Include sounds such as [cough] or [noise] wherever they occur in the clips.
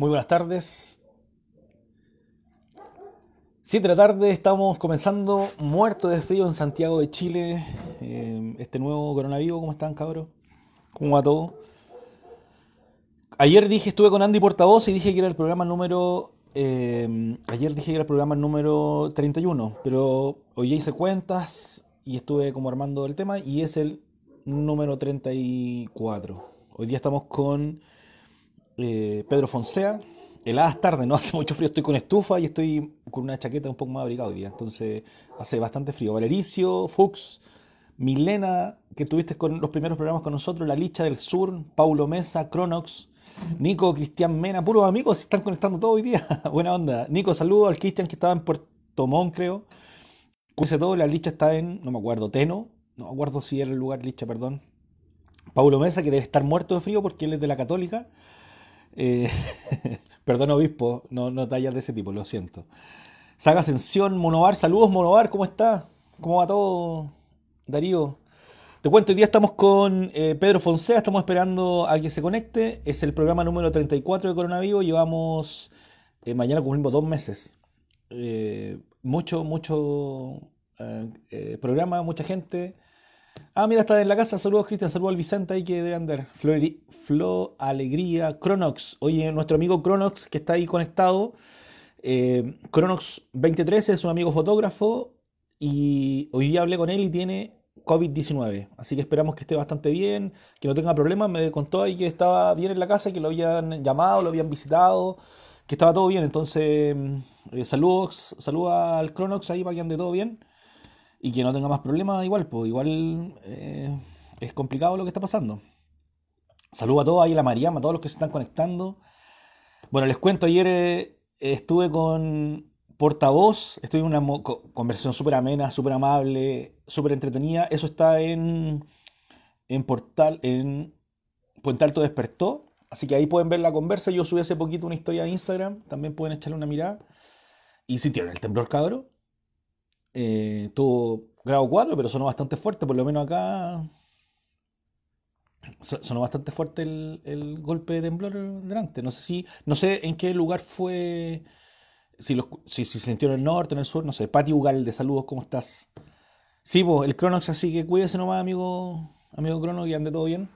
Muy buenas tardes. Siete de la tarde, estamos comenzando muerto de frío en Santiago de Chile. eh, este nuevo coronavirus, ¿cómo están, cabros? ¿Cómo va todo? Ayer dije, estuve con Andy Portavoz y dije que era el programa número. eh, ayer dije que era el programa número 31, pero hoy hice cuentas y estuve como armando el tema y es el número 34. Hoy día estamos con eh, Pedro Fonsea. Heladas tarde, no [laughs] hace mucho frío, estoy con estufa y estoy con una chaqueta un poco más abrigada hoy día, entonces hace bastante frío. Valericio, Fuchs, Milena, que tuviste con los primeros programas con nosotros, La Licha del Sur, Paulo Mesa, Cronox, Nico, Cristian Mena, puros amigos, se están conectando todo hoy día. [laughs] Buena onda. Nico, saludo al Cristian que estaba en Puerto Montt, creo. Cuídense todo, La Licha está en, no me acuerdo, Teno, no me acuerdo si era el lugar Licha, perdón. Paulo Mesa, que debe estar muerto de frío porque él es de la Católica. Eh, [laughs] perdón, obispo, no, no tallas de ese tipo, lo siento. Saga Ascensión, Monovar, saludos Monovar, ¿cómo está? ¿Cómo va todo, Darío? Te cuento, hoy día estamos con eh, Pedro Fonsea, estamos esperando a que se conecte. Es el programa número 34 de Coronavirus, llevamos, eh, mañana cumplimos dos meses. Eh, mucho, mucho programa, mucha gente. Ah, mira, está en la casa. Saludos, Cristian. Saludos al Vicente ahí que debe andar. Flori- Flo, Alegría, Cronox. Oye, nuestro amigo Cronox que está ahí conectado. Eh, Cronox 23 es un amigo fotógrafo y hoy día hablé con él y tiene COVID-19. Así que esperamos que esté bastante bien, que no tenga problemas. Me contó ahí que estaba bien en la casa, que lo habían llamado, lo habían visitado, que estaba todo bien. Entonces, eh, saludos, saludos al Cronox ahí para que ande todo bien y que no tenga más problemas igual, pues igual eh, es complicado lo que está pasando. Saludos a todos ahí a la Mariama, a todos los que se están conectando. Bueno, les cuento, ayer eh, estuve con Portavoz, estuve en una conversación súper amena, súper amable, súper entretenida. Eso está en, en Portal, en Puente Alto Despertó. Así que ahí pueden ver la conversa. Yo subí hace poquito una historia a Instagram, también pueden echarle una mirada. Y sintieron el temblor, cabrón. Eh, tuvo grado 4, pero sonó bastante fuerte, por lo menos acá so- sonó bastante fuerte el, el golpe de temblor delante. No sé si, no sé en qué lugar fue, si, los, si, si se sintió en el norte, en el sur, no sé. Pati Ugalde, saludos, ¿cómo estás? Sí, pues, el Cronox, así que cuídese nomás, amigo, amigo Crono, y ande todo bien.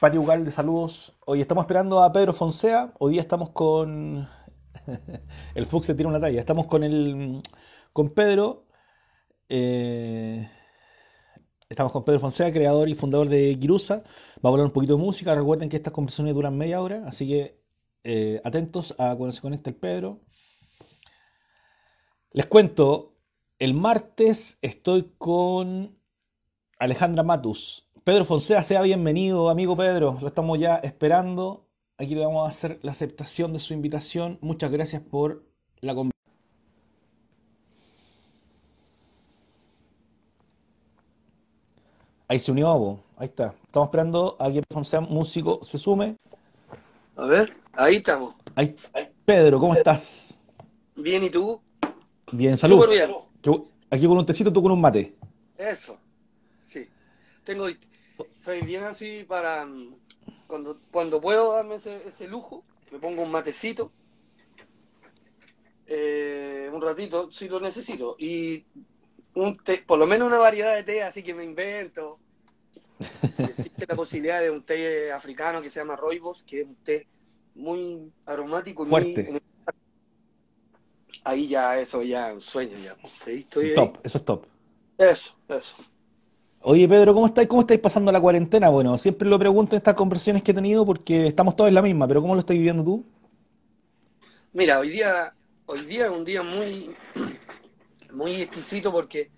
Pati Ugalde, saludos. Hoy estamos esperando a Pedro Fonsea. Hoy día estamos con. [laughs] el Fux se tira una talla. Estamos con el. Con Pedro. eh, Estamos con Pedro Fonseca, creador y fundador de Kirusa. Vamos a hablar un poquito de música. Recuerden que estas conversaciones duran media hora, así que eh, atentos a cuando se conecte el Pedro. Les cuento, el martes estoy con Alejandra Matus. Pedro Fonseca, sea bienvenido, amigo Pedro. Lo estamos ya esperando. Aquí le vamos a hacer la aceptación de su invitación. Muchas gracias por la conversación. Ahí se unió, po. ahí está. Estamos esperando a que Fonseca, músico, se sume. A ver, ahí estamos. Ahí, ahí. Pedro, ¿cómo estás? Bien, ¿y tú? Bien, salud. Súper bien. Aquí con un tecito, tú con un mate. Eso. Sí. Tengo. Soy bien así para. mm, Cuando, cuando puedo darme ese, ese lujo, me pongo un matecito. eh, un ratito, si lo necesito. Y un té, por lo menos una variedad de té, así que me invento. Si existe la posibilidad de un té africano que se llama Roibos, que es un té muy aromático y Fuerte. muy. Ahí ya, eso ya un sueño ya. Ahí estoy ahí. Top, eso es top. Eso, eso. Oye, Pedro, ¿cómo estáis? ¿Cómo estáis pasando la cuarentena? Bueno, siempre lo pregunto en estas conversaciones que he tenido porque estamos todos en la misma, pero ¿cómo lo estás viviendo tú? Mira, hoy día, hoy día es un día muy, muy exquisito porque,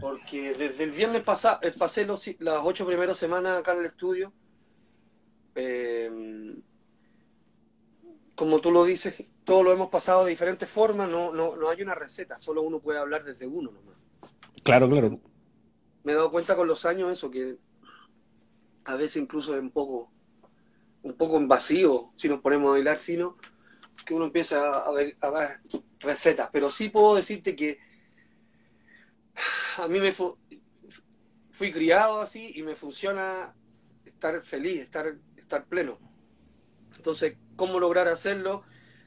porque desde el viernes pasado, pasé los, las ocho primeras semanas acá en el estudio. Eh, como tú lo dices, todos lo hemos pasado de diferentes formas, no, no, no hay una receta, solo uno puede hablar desde uno nomás. Claro, claro. Me he dado cuenta con los años eso, que a veces incluso es un poco, un poco en vacío, si nos ponemos a bailar fino, que uno empieza a ver, a ver recetas. Pero sí puedo decirte que a mí me fu- fui criado así y me funciona estar feliz, estar, estar pleno. Entonces, cómo lograr hacerlo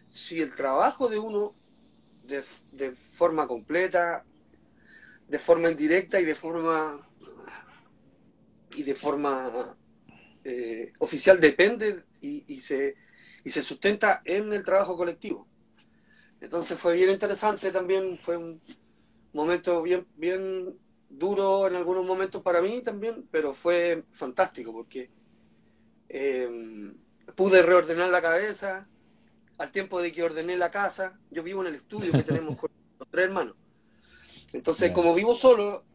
si el trabajo de uno de, forma completa, de forma indirecta y de forma y de forma eh, oficial depende y, se, y se sustenta en el trabajo colectivo. Entonces fue bien interesante también, fue un momento bien, bien duro en algunos momentos para mí también, pero fue fantástico porque eh, pude reordenar la cabeza al tiempo de que ordené la casa. Yo vivo en el estudio que tenemos con [laughs] los tres hermanos. Entonces, como vivo solo,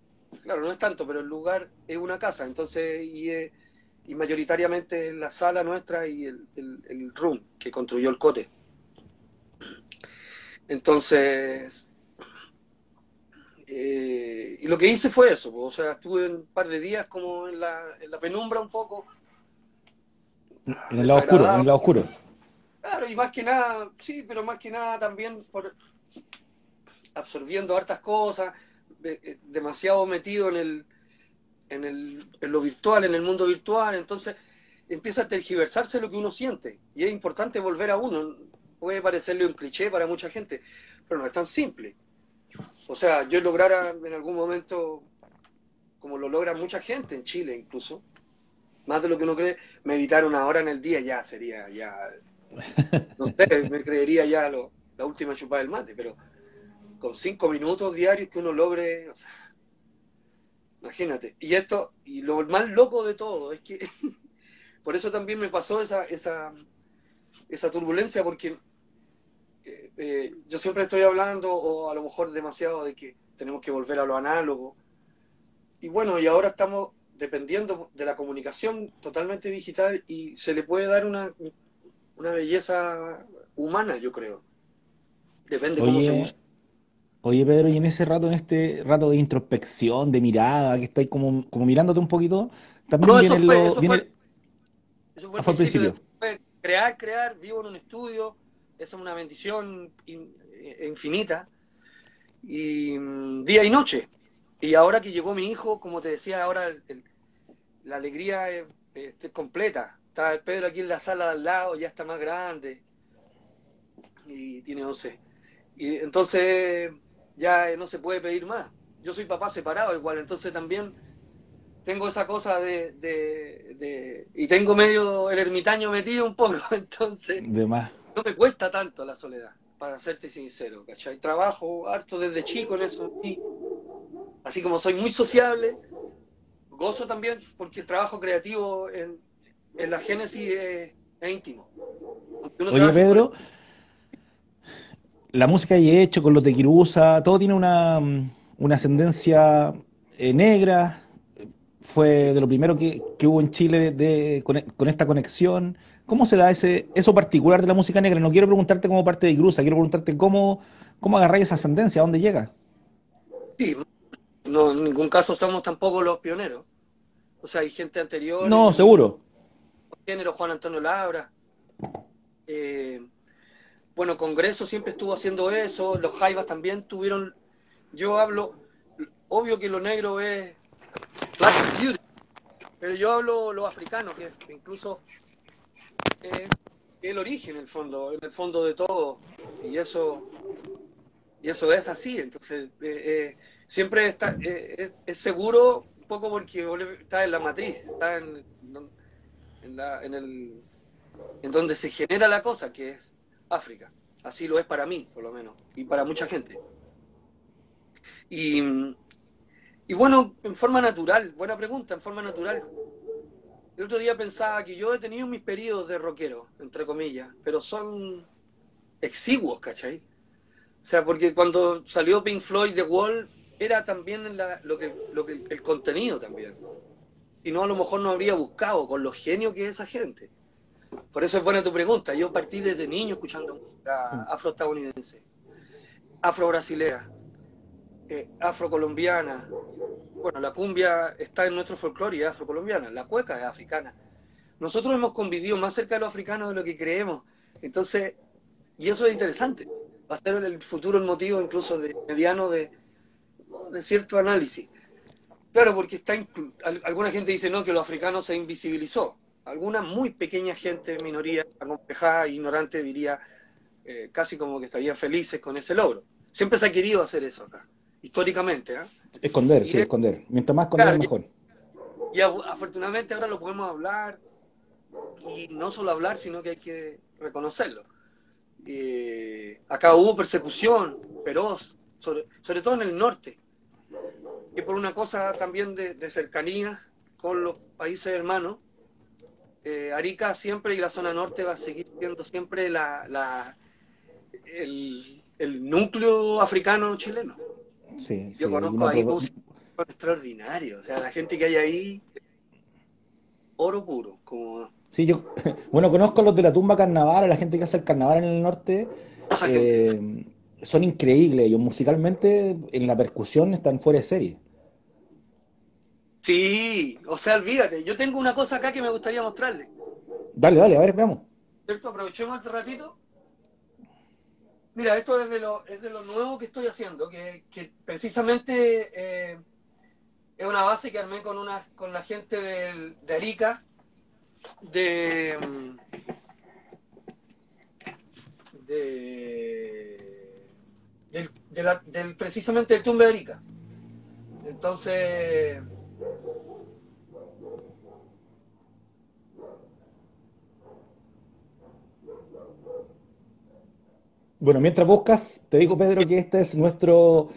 claro, no es tanto, pero el lugar es una casa, entonces, y, eh, y mayoritariamente es la sala nuestra y el, el, el room que construyó el cote. Entonces, eh, y lo que hice fue eso, o sea, estuve un par de días como en la, en la penumbra un poco, En el lado oscuro, en el lado oscuro. Claro, y más que nada, sí, pero más que nada también por absorbiendo hartas cosas, eh, demasiado metido en el, en el, en lo virtual, en el mundo virtual, entonces empieza a tergiversarse lo que uno siente, y es importante volver a uno. Puede parecerle un cliché para mucha gente, pero no es tan simple. O sea, yo lograra en algún momento, como lo logra mucha gente en Chile incluso, más de lo que uno cree, meditar una hora en el día ya sería, ya, no sé, [laughs] me creería ya lo- la última chupada del mate, pero con cinco minutos diarios que uno logre, o sea, imagínate. Y esto, y lo más loco de todo es que [laughs] por eso también me pasó esa, esa, esa turbulencia, porque eh, yo siempre estoy hablando, o a lo mejor demasiado, de que tenemos que volver a lo análogo. Y bueno, y ahora estamos dependiendo de la comunicación totalmente digital y se le puede dar una, una belleza humana, yo creo. Depende cómo se Oye, use. oye Pedro, y en ese rato, en este rato de introspección, de mirada, que estáis como, como mirándote un poquito, también No, eso viene fue, lo, eso viene- fue, eso fue Ah, el principio. crear, crear, vivo en un estudio, es una bendición eh, infinita, y mm, día y noche. Y ahora que llegó mi hijo, como te decía, ahora la alegría es, es completa. Está el Pedro aquí en la sala de al lado, ya está más grande, y tiene 11. Y entonces ya eh, no se puede pedir más. Yo soy papá separado igual, entonces también tengo esa cosa de, de, de- y tengo medio el ermitaño metido un poco, [laughs] entonces de más. No me cuesta tanto la soledad, para serte sincero, ¿cachai? Trabajo harto desde chico en eso, y así como soy muy sociable, gozo también porque el trabajo creativo en, en la génesis es, es íntimo. Oye, Pedro, la música que he hecho con los de Kirusa, todo tiene una, una ascendencia eh, negra. Fue de lo primero que, que hubo en Chile de, con, con esta conexión. ¿Cómo se da ese, eso particular de la música negra? No quiero preguntarte como parte de Kirusa, quiero preguntarte cómo, cómo agarráis esa ascendencia, a dónde llega. Sí, no, en ningún caso somos tampoco los pioneros. O sea, hay gente anterior. No, seguro. género, Juan Antonio Labra. Eh, bueno, Congreso siempre estuvo haciendo eso, los Jaivas también tuvieron. Yo hablo, obvio que lo negro es Black Beauty, pero yo hablo lo africano, que incluso es el origen en el fondo, en el fondo de todo. Y eso, y eso es así. Entonces, eh, eh, siempre está, eh, es, seguro, un poco porque está en la matriz, está en, en, la- en el, en donde se genera la cosa, que es África. Así lo es para mí, por lo menos, y para mucha gente. Y, y bueno, en forma natural, buena pregunta, en forma natural. El otro día pensaba que yo he tenido mis periodos de rockero, entre comillas, pero son exiguos, ¿cachai? O sea, porque cuando salió Pink Floyd The Wall, era también la- lo que, lo que, el contenido también. Si no, a lo mejor no habría buscado con lo genio que es esa gente. Por eso es buena tu pregunta. Yo partí desde niño escuchando música afroestadounidense, afro-brasilera, eh, afrocolombiana. Bueno, la cumbia está en nuestro folclore y es afrocolombiana. La cueca es africana. Nosotros hemos convivido más cerca de lo africano de lo que creemos. Entonces, y eso es interesante. Va a ser el futuro el motivo incluso de, mediano de, cierto análisis. Claro, porque está alguna gente dice no, que lo africano se invisibilizó. alguna muy pequeña gente, minoría, acomplejada, ignorante, diría eh, casi como que estarían felices con ese logro. Siempre se ha querido hacer eso acá, históricamente. ¿eh? Esconder, sí, esconder. Mientras más esconder, mejor. Y, afortunadamente ahora lo podemos hablar, y no solo hablar, sino que hay que reconocerlo. Eh, acá hubo persecución feroz, sobre, sobre todo en el norte, y por una cosa también de, cercanía con los países hermanos, eh, Arica siempre y la zona norte va a seguir siendo siempre la, la el, núcleo africano chileno. Sí, Yo conozco ahí un extraordinario, o sea, la gente que hay ahí, oro puro, como... Sí, yo, [laughs] bueno, conozco a los de la tumba carnaval, a la gente que hace el carnaval en el norte, eh, son increíbles, ellos musicalmente en la percusión están fuera de serie. Sí, o sea, olvídate, yo tengo una cosa acá que me gustaría mostrarle. Dale, dale, a ver, veamos. ¿Cierto? Aprovechemos este ratito. Mira, esto es de lo, es de lo nuevo que estoy haciendo, que, precisamente eh, es una base que armé con, una, con la gente de Arica, de, de, del, precisamente el tumbe de Arica. Entonces Bueno, mientras buscas, te digo, Pedro, que este es nuestro.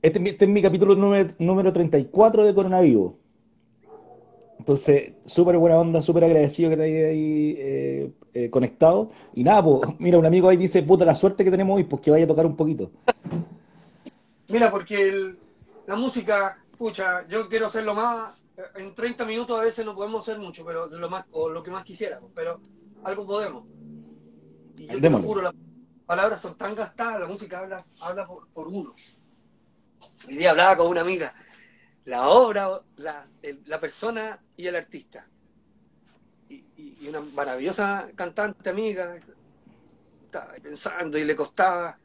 Este, este es mi capítulo número, número 34 de Coronavirus. Entonces, súper buena onda, súper agradecido que te hayas ahí eh, eh, conectado. Y nada, pues, [laughs] mira, un amigo ahí dice, puta, la suerte que tenemos hoy, pues que vaya a tocar un poquito. Mira, porque la música, pucha, yo quiero hacerlo más, en 30 minutos a veces no podemos hacer mucho, pero lo más, o lo que más quisiéramos, pero algo podemos. Y yo te lo juro, la palabras son tan gastadas, la música habla, habla por, uno. Hoy día hablaba con una amiga, la obra, la, la persona y el artista. Y, una maravillosa cantante amiga, estaba pensando y le costaba.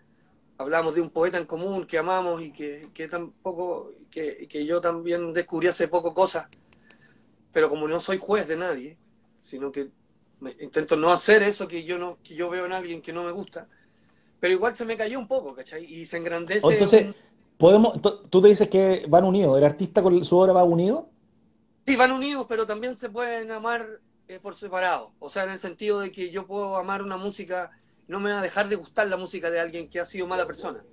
Hablamos de un poeta en común que amamos y que, que tampoco, que, que yo también descubrí hace poco cosas, pero como no soy juez de nadie, sino que intento no hacer eso que yo no, que yo veo en alguien que no me gusta, pero igual se me cayó un poco, ¿cachai? Y se engrandece. Entonces, podemos, tú te dices que van unidos, ¿el artista con su obra va unido? Sí, van unidos, pero también se pueden amar eh, por separado. O sea, en el sentido de que yo puedo amar una música, no me va a dejar de gustar la música de alguien que ha sido mala persona.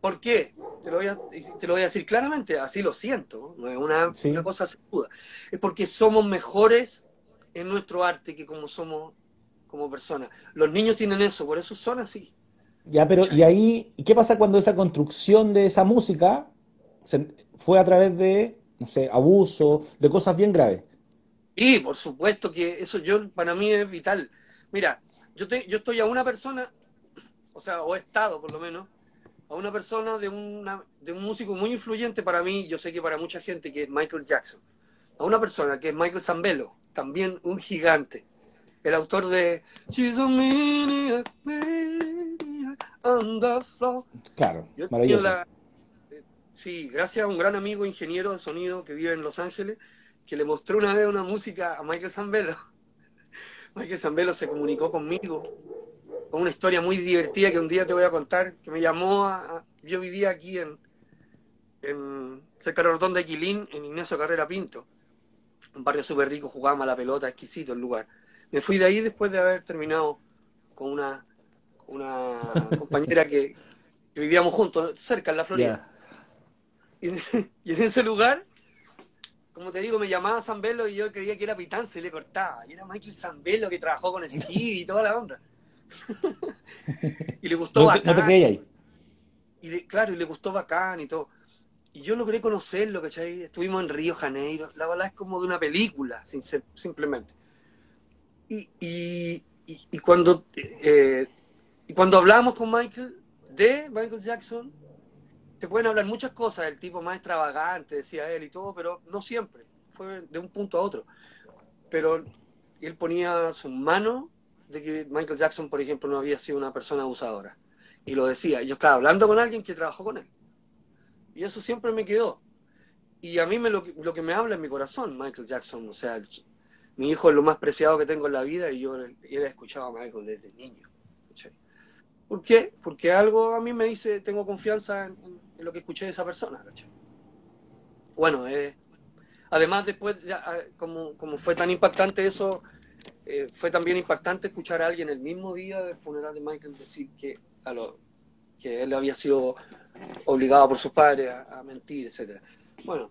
¿Por qué? Te lo voy a, te lo voy a decir claramente, así lo siento, no es una, una cosa duda. Es porque somos mejores en nuestro arte que como somos como personas. Los niños tienen eso, por eso son así. Ya, pero ¿y ahí qué pasa cuando esa construcción de esa música fue a través de, no sé, abuso, de cosas bien graves? Sí, por supuesto que eso yo para mí es vital. Mira, yo, te, yo estoy a una persona, o sea, o he estado por lo menos, a una persona de, una, de un músico muy influyente para mí, yo sé que para mucha gente, que es Michael Jackson. A una persona que es Michael Zambello, también un gigante. El autor de She's a on the floor. Claro, maravilloso. sí, gracias a un gran amigo ingeniero de sonido que vive en Los Ángeles, que le mostró una vez una música a Michael Zambello. [laughs] Michael Zambello se comunicó conmigo con una historia muy divertida que un día te voy a contar, que me llamó a... yo vivía aquí en, en cerca de la Rotonda de Quilín, en Ignacio Carrera Pinto. Un barrio súper rico, jugábamos a la pelota, exquisito el lugar. Me fui de ahí después de haber terminado con una una compañera que, vivíamos juntos, cerca en la Florida. [laughs] Y, en ese lugar, como te digo, me llamaba Zambelo y yo creía que era Pitance y le cortaba. Y era Michael Zambelo que trabajó con [laughs] Steve y toda la onda. [laughs] y le gustó bacán. No te ahí. Y claro, y le gustó bacán y todo. Y yo logré conocerlo, ¿cachai? Estuvimos en Río Janeiro. La verdad es como de una película, simplemente. Y, y, y, cuando eh, cuando hablamos con Michael de Michael Jackson, te pueden hablar muchas cosas, el tipo más extravagante, decía él y todo, pero no siempre, fue de un punto a otro. Pero él ponía su mano de que Michael Jackson, por ejemplo, no había sido una persona abusadora. Y lo decía, yo estaba hablando con alguien que trabajó con él. Y eso siempre me quedó. Y a mí me lo, que me habla en mi corazón, Michael Jackson, o sea, mi hijo es lo más preciado que tengo en la vida y yo, he escuchado a Michael desde niño. ¿Por qué? Porque algo a mí me dice, tengo confianza en, lo que escuché de esa persona. Bueno, eh, además después, ah, como, como fue tan impactante eso, eh, fue también impactante escuchar a alguien el mismo día del funeral de Michael decir que, a lo, que él había sido obligado por sus padres a, mentir, etc. Bueno,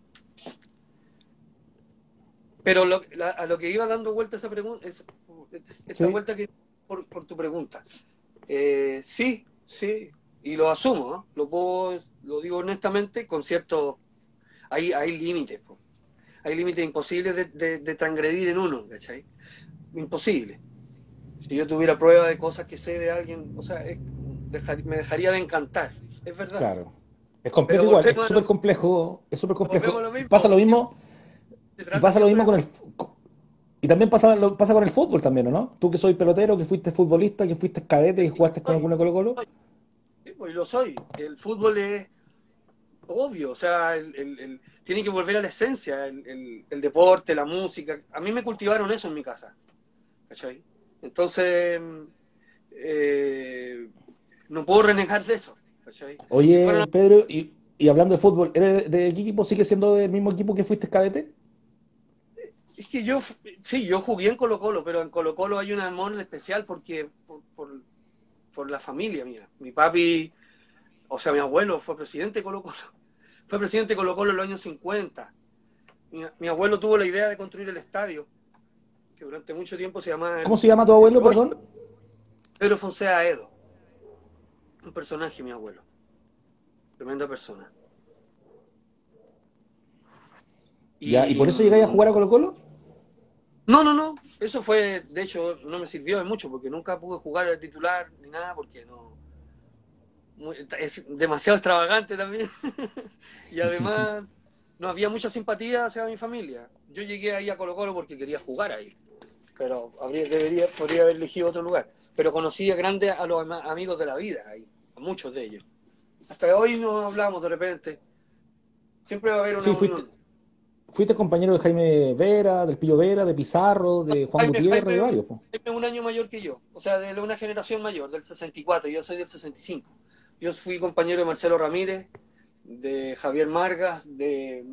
pero a lo que iba dando vuelta esa pregunta, esa vuelta que por, tu pregunta, eh, sí, sí, y lo asumo, lo puedo, lo digo honestamente, con cierto, hay, hay límites, hay límites imposibles de, de, transgredir en uno, ¿cachai? imposible. Si yo tuviera prueba de cosas que sé de alguien, o sea, me dejaría de encantar. Es verdad. Claro. Es complejo igual, es súper complejo, es súper complejo. pasa lo mismo, pasa lo mismo con el y también pasa, lo, pasa con el fútbol también, ¿no? Tú que soy pelotero, que fuiste futbolista, que fuiste cadete y jugaste con alguna Colo Colo. Sí, pues lo soy. El fútbol es obvio, o sea, tiene que volver a la esencia, el, deporte, la música. A mí me cultivaron eso en mi casa. ¿cachai? Entonces, eh, no puedo renegar de eso. ¿cachai? Oye, Pedro, y, hablando de fútbol, ¿eres de, qué equipo? ¿Sigue siendo del mismo equipo que fuiste cadete? Es que yo, sí, yo jugué en Colo Colo, pero en Colo Colo hay un amor especial porque por, por, la familia mía. Mi papi, o sea, mi abuelo fue presidente de Colo Colo. [laughs] Fue presidente de Colo Colo en los años 50. mi abuelo tuvo la idea de construir el estadio que durante mucho tiempo se llamaba... ¿Cómo se llama tu abuelo, perdón? Pedro Fonseca Edo. Un personaje, mi abuelo. Tremenda persona. Y, ¿Y por eso llegáis a jugar a Colo Colo? No, no, no. Eso fue, de hecho, no me sirvió de mucho porque nunca pude jugar al titular ni nada porque no. es demasiado extravagante también. [laughs] y además no había mucha simpatía hacia mi familia. Yo llegué ahí a Colo Colo porque quería jugar ahí pero habría, debería, podría haber elegido otro lugar. Pero conocí a grandes a los amigos de la vida ahí, a muchos de ellos. Hasta hoy nos hablamos de repente. Siempre va a haber una sí, fuiste, compañero de Jaime Vera, del Pillo Vera, de Pizarro, de Juan Gutiérrez, de varios. Jaime un año mayor que yo, o sea, de una generación mayor, del 64, yo soy del 65. Yo fui compañero de Marcelo Ramírez, de Javier Margas, de,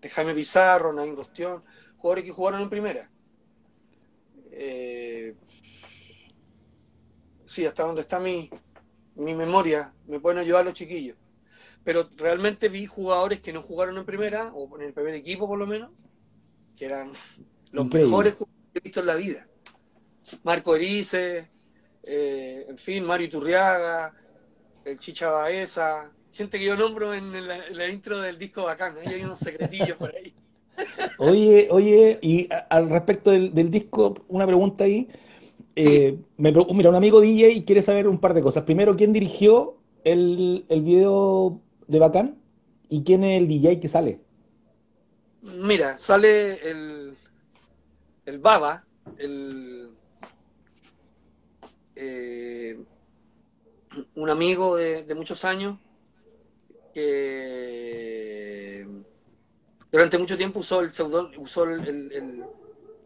de Jaime Pizarro, Nain Rostión, jugadores que jugaron en primera. Eh, sí, hasta donde está mi, mi memoria, me pueden ayudar los chiquillos. Pero realmente vi jugadores que no jugaron en primera, o en el primer equipo por lo menos, que eran los mejores jugadores que he visto en la vida. Marco Erice, eh, en fin, Mario Iturriaga, el Chicha Baeza, gente que yo nombro en la, intro del disco bacán, hay unos secretillos por ahí. [laughs] Oye, oye, y al respecto del, disco, una pregunta ahí. Eh, me, mira, un amigo DJ quiere saber un par de cosas. Primero, ¿quién dirigió el, el video de Bacán? ¿Y quién es el DJ que sale? Mira, sale el, el Baba, el, eh, un amigo de, de muchos años que durante mucho tiempo usó el usó el,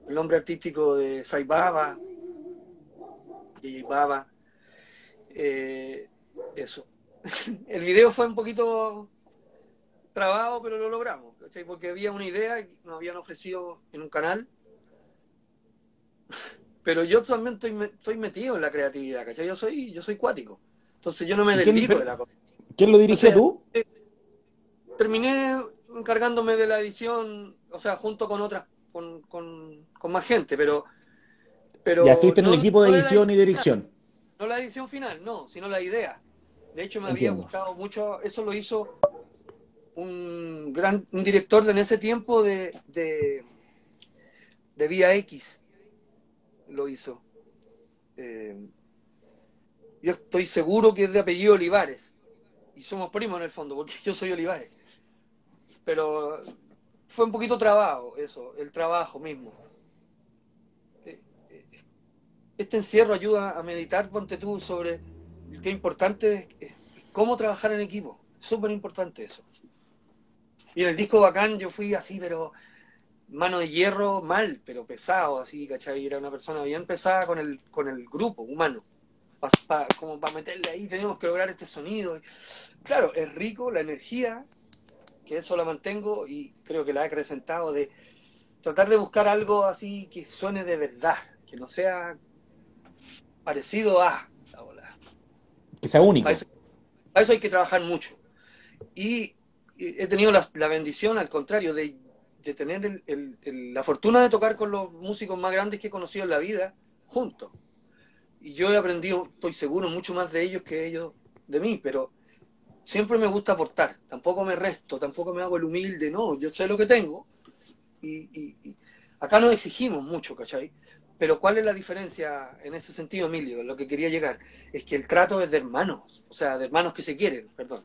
nombre artístico de Saibaba y Baba. Eh, eso. [laughs] El video fue un poquito trabado, pero lo logramos, Porque había una idea que nos habían ofrecido en un canal. [laughs] Pero yo también estoy, metido en la creatividad, ¿cachai? Yo soy, yo soy cuático. Entonces yo no me desligo de la cosa. ¿Quién lo dirigió tú? Eh, terminé encargándome de la edición, o sea, junto con otras, con, con, más gente, pero... pero ya estuviste en el equipo de edición y dirección. No la edición final, no, sino la idea. De hecho, me había gustado mucho, eso lo hizo un gran un director de en ese tiempo de, de, de Vía X, lo hizo. Eh, yo estoy seguro que es de apellido Olivares. Y somos primos en el fondo, porque [laughs] yo soy Olivares pero fue un poquito trabajo eso, el trabajo mismo. Eh, eh, este encierro ayuda a meditar, ponte tú, sobre qué importante es, cómo trabajar en equipo. Súper importante eso. Y en el disco Bacán yo fui así, pero mano de hierro mal, pero pesado, así, ¿cachai? Era una persona bien pesada con el, con el grupo humano. como para meterle ahí, tenemos que lograr este sonido. Claro, es rico la energía, que eso la mantengo y creo que la he acrecentado de tratar de buscar algo así que suene de verdad, que no sea parecido a Que sea único. Para eso, hay que trabajar mucho. Y he tenido la, bendición, al contrario, de, tener la fortuna de tocar con los músicos más grandes que he conocido en la vida, juntos. Y yo he aprendido, estoy seguro, mucho más de ellos que ellos de mí, pero siempre me gusta aportar. Tampoco me resto, tampoco me hago el humilde, no, yo sé lo que tengo y, acá no exigimos mucho, ¿cachai? Pero ¿cuál es la diferencia en ese sentido, Emilio? Lo que quería llegar es que el trato es de hermanos, o sea, de hermanos que se quieren, perdón.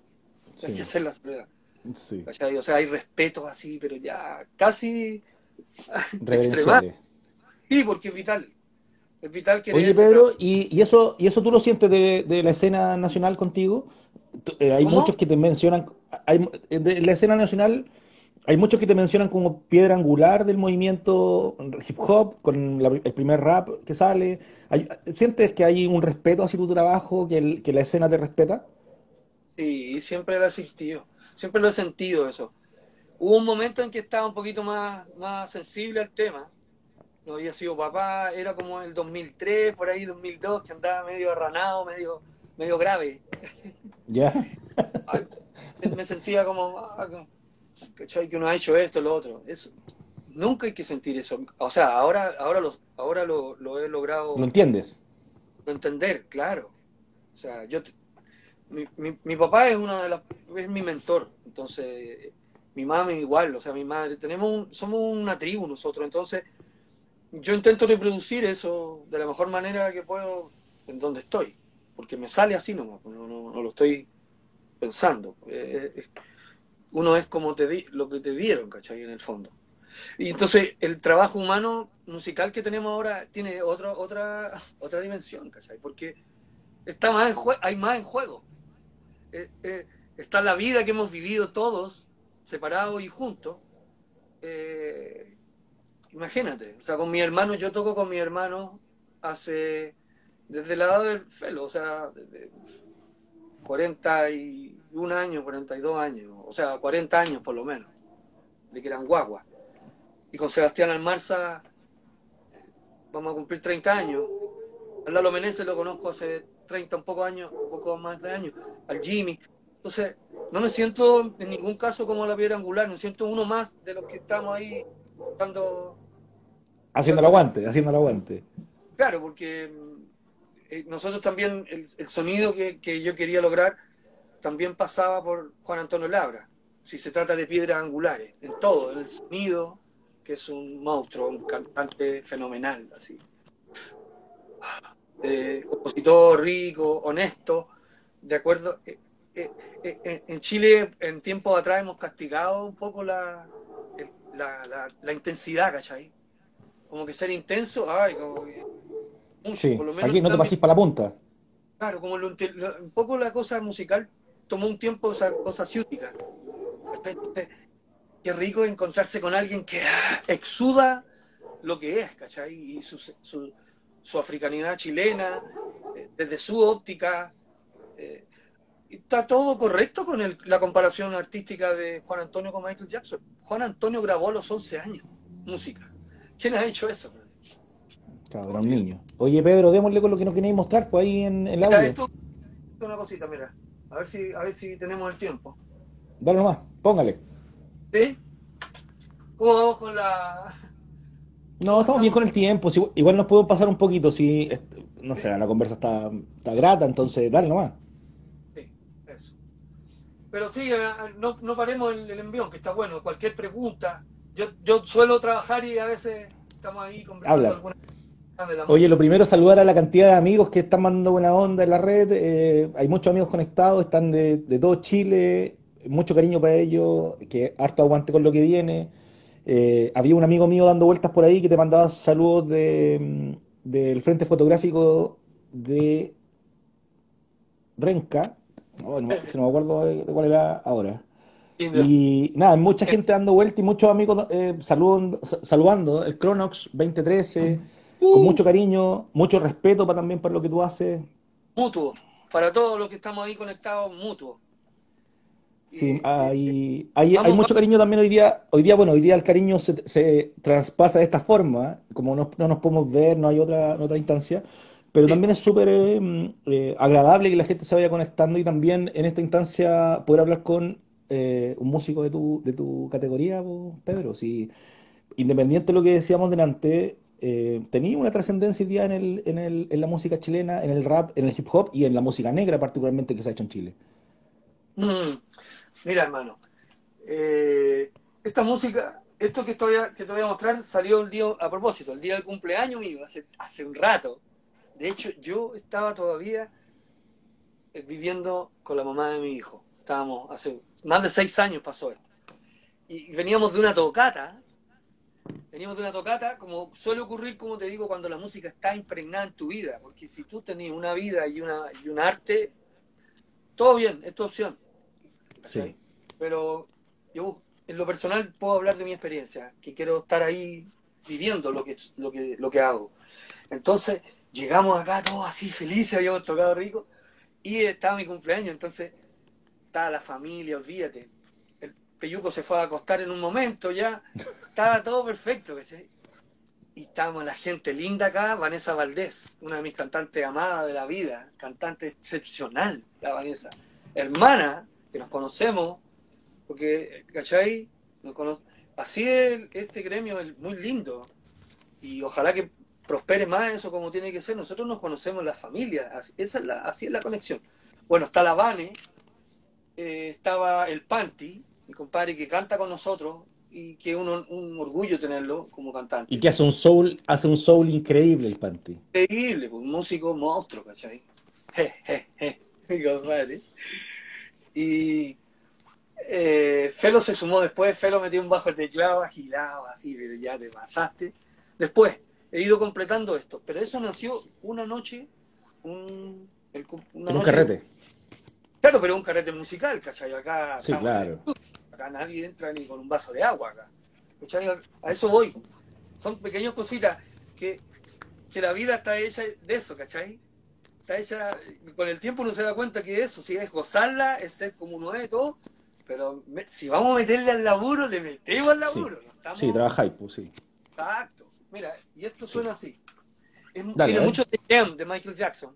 Hay que hacer la soledad. Sí. O sea, hay respeto así, pero ya casi [laughs] extremado. Sí, porque es vital. Es vital que... Oye, Pedro, ¿y, eso, ¿y eso tú lo sientes de, la escena nacional contigo? Eh, hay muchos que te mencionan... Hay, de la escena nacional hay muchos que te mencionan como piedra angular del movimiento hip hop, con el primer rap que sale. ¿Sientes que hay un respeto hacia tu trabajo, que, la escena te respeta? Sí, siempre lo he existido, siempre lo he sentido eso. Hubo un momento en que estaba un poquito más, más sensible al tema. No había sido papá, era como el 2003, por ahí 2002, que andaba medio arranado, medio, medio grave. ¿Ya? [laughs] me sentía como ah, ¿cachai? Que uno ha hecho esto, lo otro. Es, nunca hay que sentir eso. O sea, ahora, ahora, los, ahora lo, lo he logrado. ¿Lo entiendes? Lo entender, claro. O sea, yo. Mi, mi, mi, papá es una de las. es mi mentor. Entonces, mi mamá igual. O sea, mi madre. Tenemos un, somos una tribu nosotros. Entonces, yo intento reproducir eso de la mejor manera que puedo en donde estoy. Porque me sale así nomás. No, no, no lo estoy pensando. Eh, uno es como te di, lo que te dieron, ¿cachai? En el fondo. Y entonces el trabajo humano musical que tenemos ahora tiene otra otra, [laughs] otra dimensión, ¿cachai? Porque está más en hay más en juego. Eh, eh, está la vida que hemos vivido todos, separados y juntos. Eh, imagínate, o sea, con mi hermano, yo toco con mi hermano hace, desde la edad del felo, o sea, desde 40 y un año, 42 años, o sea, 40 años por lo menos, de que eran guaguas. Y con Sebastián Almarza vamos a cumplir 30 años. Al Lalo Meneses lo conozco hace 30, un poco años, un poco más de años. Al Jimmy. Entonces, no me siento en ningún caso como la piedra angular, me siento uno más de los que estamos ahí cuando... Haciendo el aguante, haciendo el aguante. Claro, porque eh, nosotros también, el, sonido que, que yo quería lograr también pasaba por Juan Antonio Labra, si se trata de piedras angulares, en todo, en el sonido, que es un monstruo, un cantante fenomenal, así. Eh, compositor rico, honesto, de acuerdo. Eh, eh, en Chile, en tiempos atrás, hemos castigado un poco la, la, intensidad, ¿cachai? Como que ser intenso, ay, como sí, aquí no te pases para la punta. Claro, como un poco la cosa musical tomó un tiempo esa cosa ciútica. Qué rico encontrarse con alguien que ah, exuda lo que es, ¿cachai? Y su, su, africanidad chilena, eh, desde su óptica. Eh, está todo correcto con la comparación artística de Juan Antonio con Michael Jackson. Juan Antonio grabó a los 11 años música. ¿Quién ha hecho eso? Cabrón, niño. Oye, Pedro, démosle con lo que nos queréis mostrar, pues ahí en el audio. Esto, una cosita, mira. A ver si, a ver si tenemos el tiempo. Dale nomás, póngale. ¿Sí? ¿Cómo vamos con la...? No, estamos bien con el tiempo. igual nos podemos pasar un poquito si, no sé, la conversa está, está grata, entonces dale nomás. Sí, eso. Pero sí, eh, no, no paremos el, el envión, que está bueno. Cualquier pregunta. Yo, yo suelo trabajar y a veces estamos ahí conversando alguna Oye, lo primero saludar a la cantidad de amigos que están mandando buena onda en la red. Eh, hay muchos amigos conectados, están de, todo Chile, mucho cariño para ellos, que harto aguante con lo que viene. Eh, había un amigo mío dando vueltas por ahí que te mandaba saludos de, mm, del frente fotográfico de Renca. No, no, me acuerdo de cuál era ahora. Y nada, mucha gente dando vuelta y muchos amigos eh, saludando, saludando el Cronox 2013, con uh. mucho cariño, mucho respeto para, también para lo que tú haces. Mutuo, para todos los que estamos ahí conectados, mutuo. Sí, hay, hay, hay, mucho cariño también hoy día. Hoy día, bueno, hoy día el cariño se, se traspasa de esta forma, como no, no, nos podemos ver, no hay otra, otra instancia, pero también es súper eh, eh, agradable que la gente se vaya conectando y también en esta instancia poder hablar con eh, un músico de tu, de tu categoría, Pedro. Si, independiente de lo que decíamos delante, eh, tenía una trascendencia hoy día en, el, en, el, en la música chilena, en el rap, en el hip hop y en la música negra particularmente que se ha hecho en Chile. Mm. Mira, hermano, eh, esta música, esto que, estoy, que te voy a mostrar salió el día, a propósito, el día del cumpleaños mío, hace, hace un rato. De hecho, yo estaba todavía eh, viviendo con la mamá de mi hijo. Estábamos, hace más de seis años pasó esto. Y veníamos de una tocata, veníamos de una tocata, como suele ocurrir, como te digo, cuando la música está impregnada en tu vida. Porque si tú tenías una vida y, una, y un arte, todo bien, es tu opción Sí. Pero yo en lo personal puedo hablar de mi experiencia, que quiero estar ahí viviendo lo que, lo que, lo que hago. Entonces, llegamos acá todos así felices, habíamos tocado rico, y estaba mi cumpleaños, entonces estaba la familia, olvídate. Peyuco se fue a acostar en un momento ya, estaba todo perfecto, Y estábamos la gente linda acá, Vanessa Valdés, una de mis cantantes amadas de la vida, cantante excepcional, la Vanessa. Hermana que nos conocemos, porque, ¿cachai? Nos Así es este gremio es muy lindo y ojalá que prospere más eso como tiene que ser. Nosotros nos conocemos las familias, así, es la, así es la conexión. Bueno, está la Vane, eh, estaba el Panti, mi compadre que canta con nosotros y que es un, orgullo tenerlo como cantante. Y que hace un soul, hace un soul increíble el Panti. Increíble, pues, un músico monstruo, ¿cachai? Je, je, je, mi compadre. Y eh, Felo se sumó después, Felo metió un bajo el teclado, agilado, así, pero ya te pasaste. Después, he ido completando esto, pero eso nació una noche, un, un carrete. Claro, pero un carrete musical, ¿cachai? Acá, sí, claro. Acá nadie entra ni con un vaso de agua acá. ¿cachai? A eso voy. Son pequeñas cositas que, que la vida está hecha de eso, ¿cachai? con el tiempo uno se da cuenta que eso, si es gozarla, es ser como uno es, todo, pero si vamos a meterle al laburo, le metemos al laburo. Sí, sí trabajáis, pues sí. Exacto. Mira, y esto suena así. tiene mucho de Jam de Michael Jackson.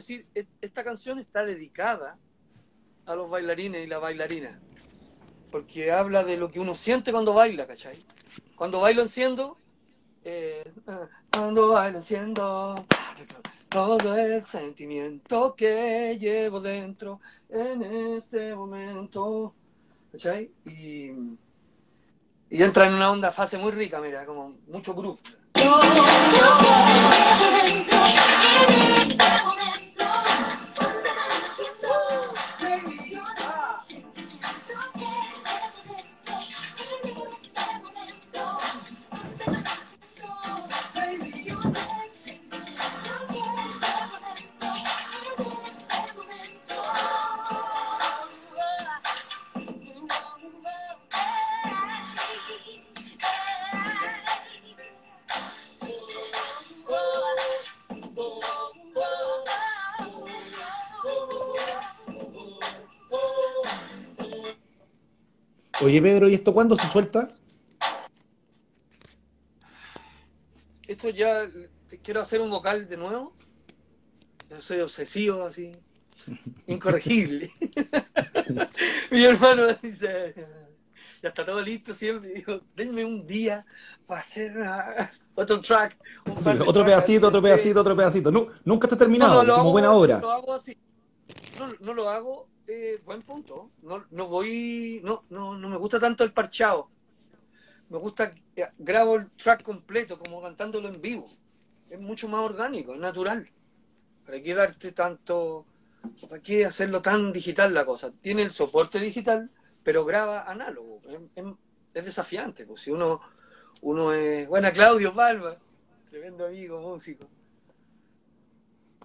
decir, esta canción está dedicada a los bailarines y la bailarina, porque habla de lo que uno siente cuando baila, ¿cachai? Cuando bailo enciendo, eh, cuando bailo enciendo, todo el sentimiento que llevo dentro en este momento, ¿cachai? Y, y entra en una onda fase muy rica, mira, como mucho groove. Oye, Pedro, ¿y esto cuándo se suelta? Esto ya, quiero hacer un vocal de nuevo. Yo soy obsesivo, así, [laughs] incorregible. [laughs] Mi hermano dice, ya está todo listo siempre. Dijo, denme un día para hacer otro track. otro pedacito, otro pedacito, otro pedacito. nunca está terminado, como buena obra. No lo hago así. No, lo hago, eh, buen punto. No, no voy, no, no, no me gusta tanto el parchado. Me gusta, eh, grabo el track completo, como cantándolo en vivo. Es mucho más orgánico, es natural. ¿Para qué darte tanto, para qué hacerlo tan digital la cosa? Tiene el soporte digital, pero graba análogo. Es, desafiante, pues si uno, uno es. Buena, Claudio Palma, tremendo amigo, músico.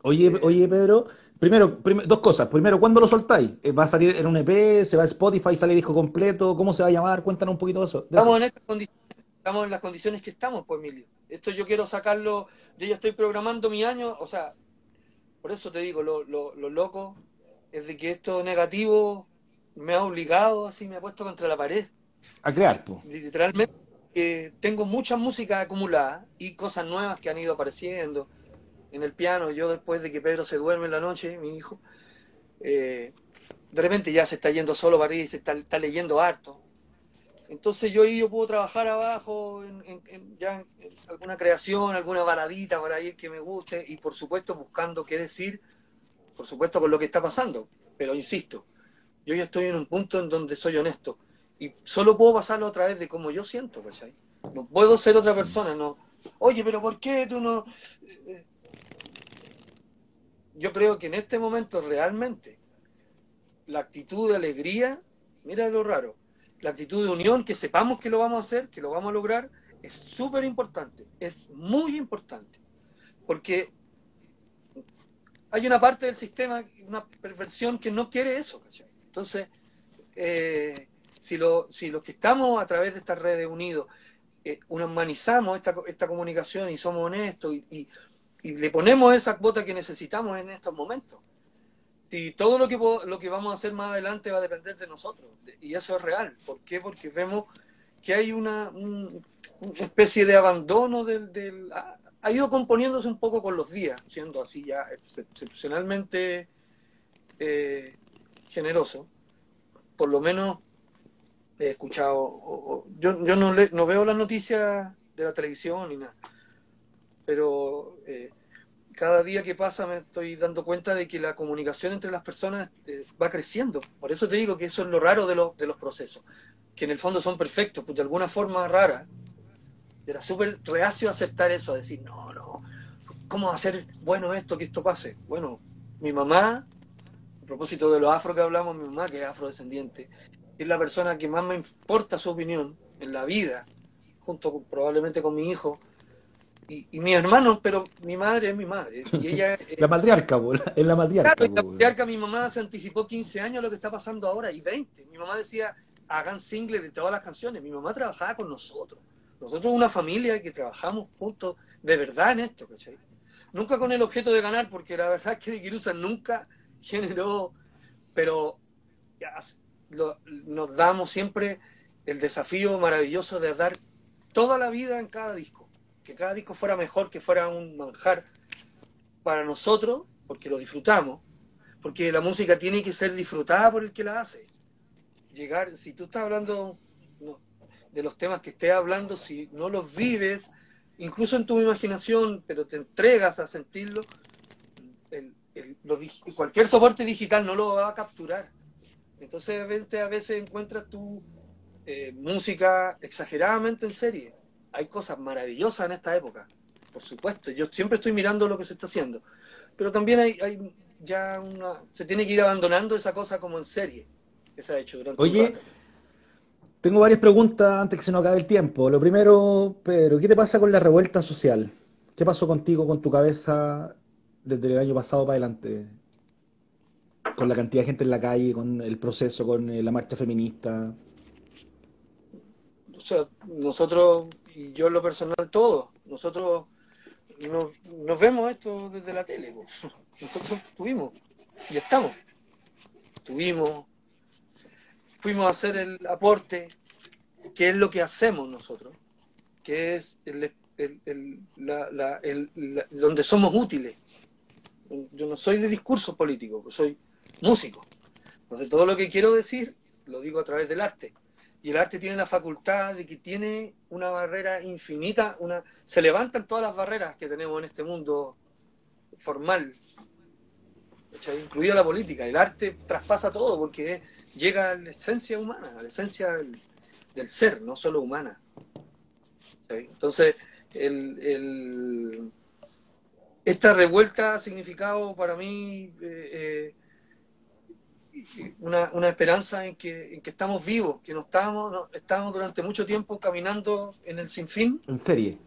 Oye, oye Pedro, primero, dos cosas. Primero, ¿cuándo lo soltáis? Eh, ¿Va a salir en un EP? ¿Se va a Spotify? ¿Sale disco completo? ¿Cómo se va a llamar? Cuéntanos un poquito de eso. estamos, En estas condiciones, estamos en las condiciones que estamos, pues, Emilio. Esto yo quiero sacarlo, yo ya estoy programando mi año, o sea, por eso te digo, lo, lo, lo loco es de que esto negativo me ha obligado, así me ha puesto contra la pared. A crear, Literalmente, eh, tengo mucha música acumulada y cosas nuevas que han ido apareciendo en el piano. Yo después de que Pedro se duerme en la noche, mi hijo, eh, de repente ya se está yendo solo para ir, se está, leyendo harto. Entonces yo, yo puedo trabajar abajo en, ya en alguna creación, alguna baladita por ahí que me guste y por supuesto buscando qué decir, por supuesto con lo que está pasando. Pero insisto, yo ya estoy en un punto en donde soy honesto y solo puedo pasarlo a través de cómo yo siento, ¿cachai? No puedo ser otra persona, no. Oye, pero ¿por qué tú no...? Yo creo que en este momento realmente la actitud de alegría, mira lo raro, la actitud de unión, que sepamos que lo vamos a hacer, que lo vamos a lograr, es súper importante, es muy importante, porque hay una parte del sistema, una perversión que no quiere eso, ¿cachai? Entonces, eh, si, lo, si los que estamos a través de estas redes unidos eh, humanizamos esta, comunicación y somos honestos y, le ponemos esa cuota que necesitamos en estos momentos, si todo lo que, lo que vamos a hacer más adelante va a depender de nosotros, y eso es real. ¿Por qué? Porque vemos que hay una, especie de abandono del... ha, ha, ido componiéndose un poco con los días, siendo así ya excepcionalmente eh, generoso, por lo menos he escuchado, yo, yo no, le, no veo las noticias de la televisión ni nada, pero eh, cada día que pasa me estoy dando cuenta de que la comunicación entre las personas eh, va creciendo. Por eso te digo que eso es lo raro de, de los procesos, que en el fondo son perfectos, pues de alguna forma rara. Era súper reacio a aceptar eso, a decir, no, no, ¿cómo va a ser bueno esto, que esto pase? Bueno, mi mamá a propósito de los afro que hablamos, mi mamá, que es afrodescendiente, es la persona que más me importa su opinión en la vida, junto probablemente con mi hijo y, y mi hermano, pero mi madre es mi madre. Y [laughs] ella, la matriarca, es la matriarca. Claro, la matriarca, mi mamá se anticipó 15 años lo que está pasando ahora y 20. Mi mamá decía, hagan singles de todas las canciones. Mi mamá trabajaba con nosotros. Nosotros una familia que trabajamos juntos de verdad en esto, ¿cachai? Nunca con el objeto de ganar, porque la verdad es que de Kirusa nunca [laughs] generó, pero nos damos siempre el desafío maravilloso de dar toda la vida en cada disco, que cada disco fuera mejor, que fuera un manjar para nosotros, porque lo disfrutamos, porque la música tiene que ser disfrutada por el que la hace. Llegar, si tú estás hablando de los temas que estés hablando, si no los vives, incluso en tu imaginación, pero te entregas a sentirlo, cualquier soporte digital no lo va a capturar. Entonces a veces encuentras tu eh, música exageradamente en serie. Hay cosas maravillosas en esta época, por supuesto. Yo siempre estoy mirando lo que se está haciendo. Pero también hay, hay ya una... Se tiene que ir abandonando esa cosa como en serie que se ha hecho durante Oye, tengo varias preguntas antes que se nos acabe el tiempo. Lo primero, Pedro, ¿qué te pasa con la revuelta social? ¿Qué pasó contigo, con tu cabeza desde el año pasado para adelante? Con la cantidad de gente en la calle, con el proceso, con eh, la marcha feminista. O sea, nosotros, y yo en lo personal, todo, nosotros nos, vemos esto desde la tele. [laughs] Nosotros tuvimos y estamos. Tuvimos, fuimos a hacer el aporte, que es lo que hacemos nosotros, que es el, donde somos útiles. Yo no soy de discurso político, soy músico. Entonces todo lo que quiero decir lo digo a través del arte. Y el arte tiene la facultad de que tiene una barrera infinita, una se levantan todas las barreras que tenemos en este mundo formal, incluida la política. El arte traspasa todo porque llega a la esencia humana, a la esencia del, ser, no solo humana. Entonces, esta revuelta ha significado para mí eh, eh, una, esperanza en que, estamos vivos, que no estamos, estamos durante mucho tiempo caminando en el sinfín. En serie.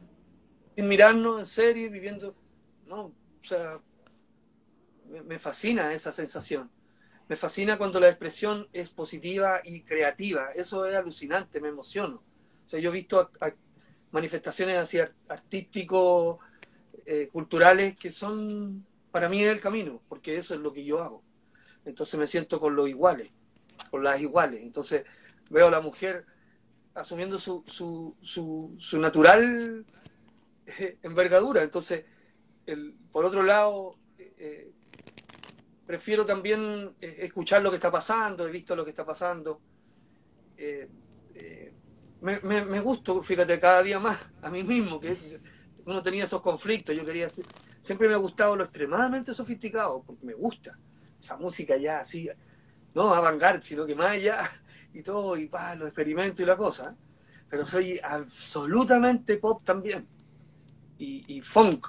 Sin mirarnos en serie, viviendo. No, o sea, me fascina esa sensación. Me fascina cuando la expresión es positiva y creativa. Eso es alucinante, me emociono. O sea, yo he visto manifestaciones así artísticos, eh, culturales, que son, para mí es el camino, porque eso es lo que yo hago. Entonces me siento con los iguales, con las iguales. Entonces veo a la mujer asumiendo su, su, su, natural eh, envergadura. Entonces, el, por otro lado, eh, prefiero también eh, escuchar lo que está pasando, he visto lo que está pasando. Eh, eh, me, me, gusto, fíjate, cada día más a mí mismo, que uno tenía esos conflictos, yo quería siempre me ha gustado lo extremadamente sofisticado, porque me gusta esa música ya así, no avant sino que más allá [laughs] y todo, y pa, los experimentos y la cosa, pero soy absolutamente pop también, y, y funk,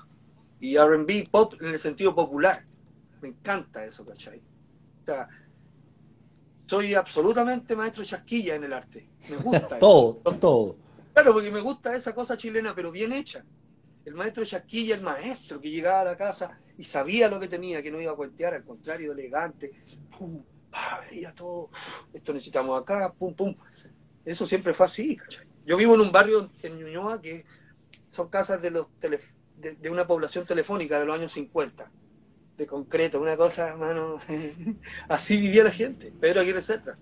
y RB pop en el sentido popular me encanta eso, ¿cachai? O sea, soy absolutamente maestro chasquilla en el arte. Me gusta. [laughs] todo, todo. Claro, porque me gusta esa cosa chilena, pero bien hecha. El maestro chasquilla, el maestro que llegaba a la casa y sabía lo que tenía, que no iba a cuentear, al contrario, elegante. Pum, pa, veía todo. Esto necesitamos acá, pum, pum. Eso siempre fue así, ¿cachai? Yo vivo en un barrio en Ñuñoa que son casas de, los de, de una población telefónica de los años 50 de concreto, una cosa, hermano, [laughs] así vivía la gente. Pedro Aguirre Cerda.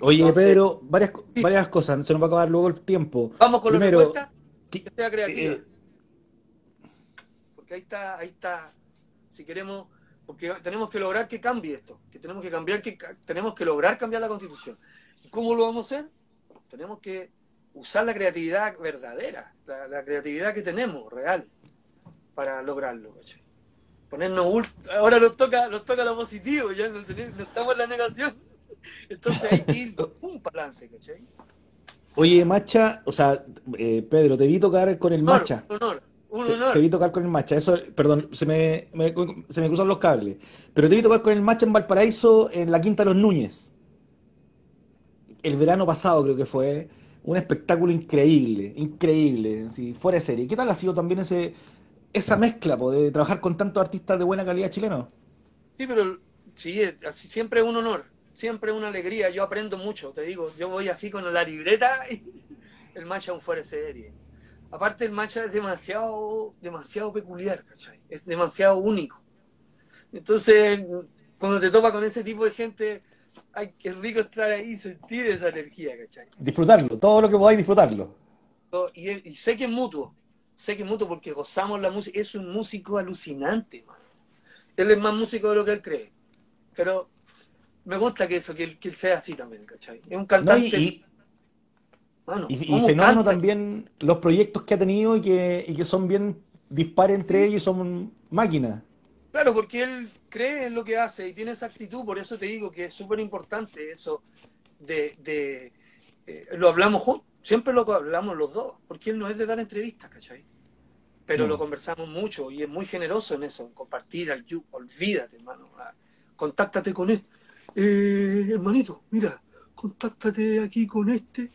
Oye, Pedro, varias, varias cosas, se nos va a acabar luego el tiempo. Vamos con la respuesta, que sea creativa. Eh, ahí está, ahí está, si queremos, porque tenemos que lograr que cambie esto, que tenemos que cambiar, que tenemos que lograr cambiar la constitución. ¿Cómo lo vamos a hacer? Tenemos que usar la creatividad verdadera, la, creatividad que tenemos, real, para lograrlo ponernos ahora nos toca, nos toca lo positivo, ya no, estamos en la negación. Entonces hay que ir un balance, ¿cachai? Oye, Macha, o sea, eh, Pedro, te vi tocar con el Macha. Un honor, un honor. Te, vi tocar con el Macha, eso, perdón, se me, se me cruzan los cables. Pero te vi tocar con el Macha en Valparaíso, en la Quinta de los Núñez. El verano pasado creo que fue un espectáculo increíble, increíble, si fuera de serie. ¿Qué tal ha sido también ese, esa mezcla de trabajar con tantos artistas de buena calidad chilenos. Sí, pero sí, siempre es un honor, siempre es una alegría. Yo aprendo mucho, te digo. Yo voy así con la libreta y [laughs] el matcha un fuera serie. Aparte, el matcha es demasiado, demasiado peculiar, ¿cachai? Es demasiado único. Entonces, cuando te topa con ese tipo de gente, ay, qué rico estar ahí y sentir esa energía, ¿cachai? Disfrutarlo, todo lo que podáis disfrutarlo. Y, y sé que es mutuo sé que es mutuo porque gozamos la música. Es un músico alucinante, man. Él es más músico de lo que él cree. Pero me gusta que eso, que él, sea así también, ¿cachai? Es un cantante. y, fenómeno también los proyectos que ha tenido y que, y que son bien dispares entre ellos y son máquinas. Claro, porque él cree en lo que hace y tiene esa actitud, por eso te digo que es súper importante eso de, de eh, lo hablamos juntos, siempre lo hablamos los dos, porque él no es de dar entrevistas, ¿cachai? Pero lo conversamos mucho y es muy generoso en eso, en compartir al you, olvídate, hermano, ah, contáctate con este, eh, hermanito, mira, contáctate aquí con este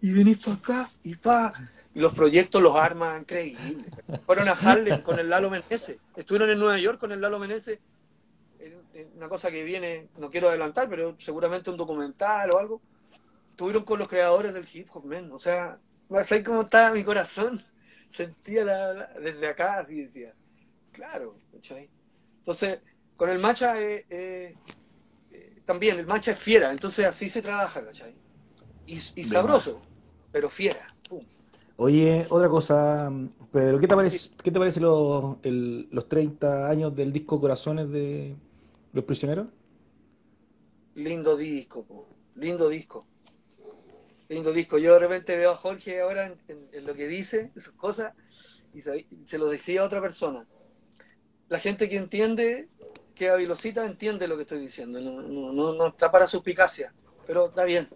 y venís para acá y pa. Y los proyectos los arman increíbles. Fueron a Harlem con el Lalo Menezes, estuvieron en Nueva York con el Lalo Menezes, una cosa que viene, no quiero adelantar, pero seguramente un documental o algo estuvieron con los creadores del hip hop, man. O sea, ¿sabes cómo estaba mi corazón? [laughs] Sentía desde acá, así decía. Claro, ¿cachai? Entonces, con el Macha, eh, eh, también, el macha es fiera, entonces así se trabaja, ¿cachai? Y, y sabroso, pero fiera. Pum. Oye, otra cosa, Pedro, ¿qué te parece, ¿qué te parece los, el- los 30 años del disco Corazones de Los Prisioneros? Lindo disco, po. lindo disco. Lindo disco. Yo de repente veo a Jorge ahora en, en- en lo que dice, sus cosas, y se, se lo decía a otra persona. La gente que entiende, que Avilosita entiende lo que estoy diciendo. No, no, no, no está para suspicacia, pero está bien.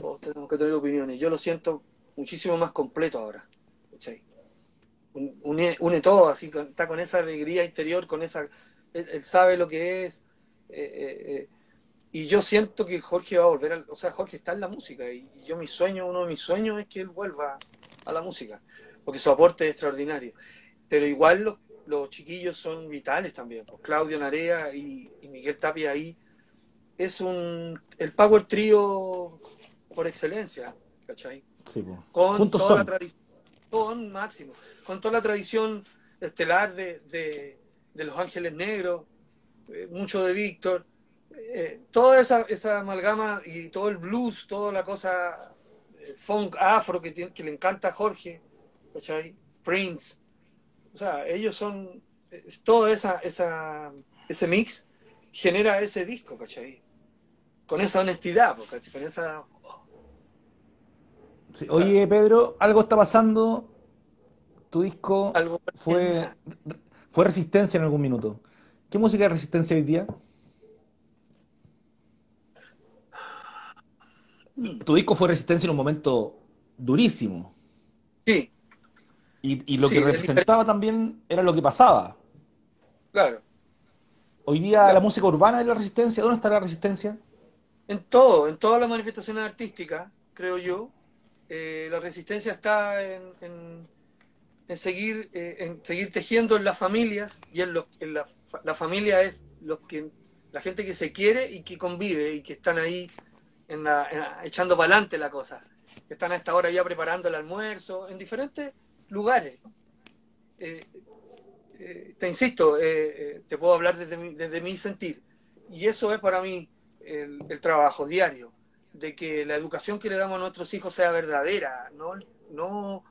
Todos tenemos que tener opiniones. Yo lo siento muchísimo más completo ahora. Une, todo, así, está con esa alegría interior, con esa. Él, sabe lo que es. eh, eh, eh, y yo siento que Jorge va a volver, al- o sea, Jorge está en la música y yo mi sueño, uno de mis sueños es que él vuelva a la música, porque su aporte es extraordinario. Pero igual los, los chiquillos son vitales también, pues Claudio Narea y, y Miguel Tapia ahí es un el power trío por excelencia, ¿cachai? Sí. Con Juntos toda la tradición, con máximo, con toda la tradición estelar de, de, de Los Ángeles Negros, eh, mucho de Víctor, eh, toda esa, esa amalgama y todo el blues, toda la cosa eh, funk afro que, tiene- que le encanta a Jorge, ¿cachai? Prince, o sea, ellos son, todo esa, esa, ese mix genera ese disco, ¿cachai? Con esa honestidad, con esa... Sí. Oye, Pedro, algo está pasando. Tu disco Algo fue, fue Resistencia en algún minuto. ¿Qué música es Resistencia hoy día? Tu disco fue Resistencia en un momento durísimo. Sí, Y, y lo Sí, que es representaba también era lo que pasaba. claro. Hoy día la música urbana es la resistencia. ¿Dónde está la resistencia? En todo, en todas las manifestaciones artísticas, creo yo, eh, la resistencia está eh, en seguir tejiendo en las familias y en, los, en la, la familia es los que, la gente que se quiere y que convive y que están ahí echando para adelante la cosa, que están a esta hora ya preparando el almuerzo en diferentes lugares. Eh, te insisto, te puedo hablar desde mi, desde mi sentir. Y eso es para mí el trabajo diario, de que la educación que le damos a nuestros hijos sea verdadera, no, no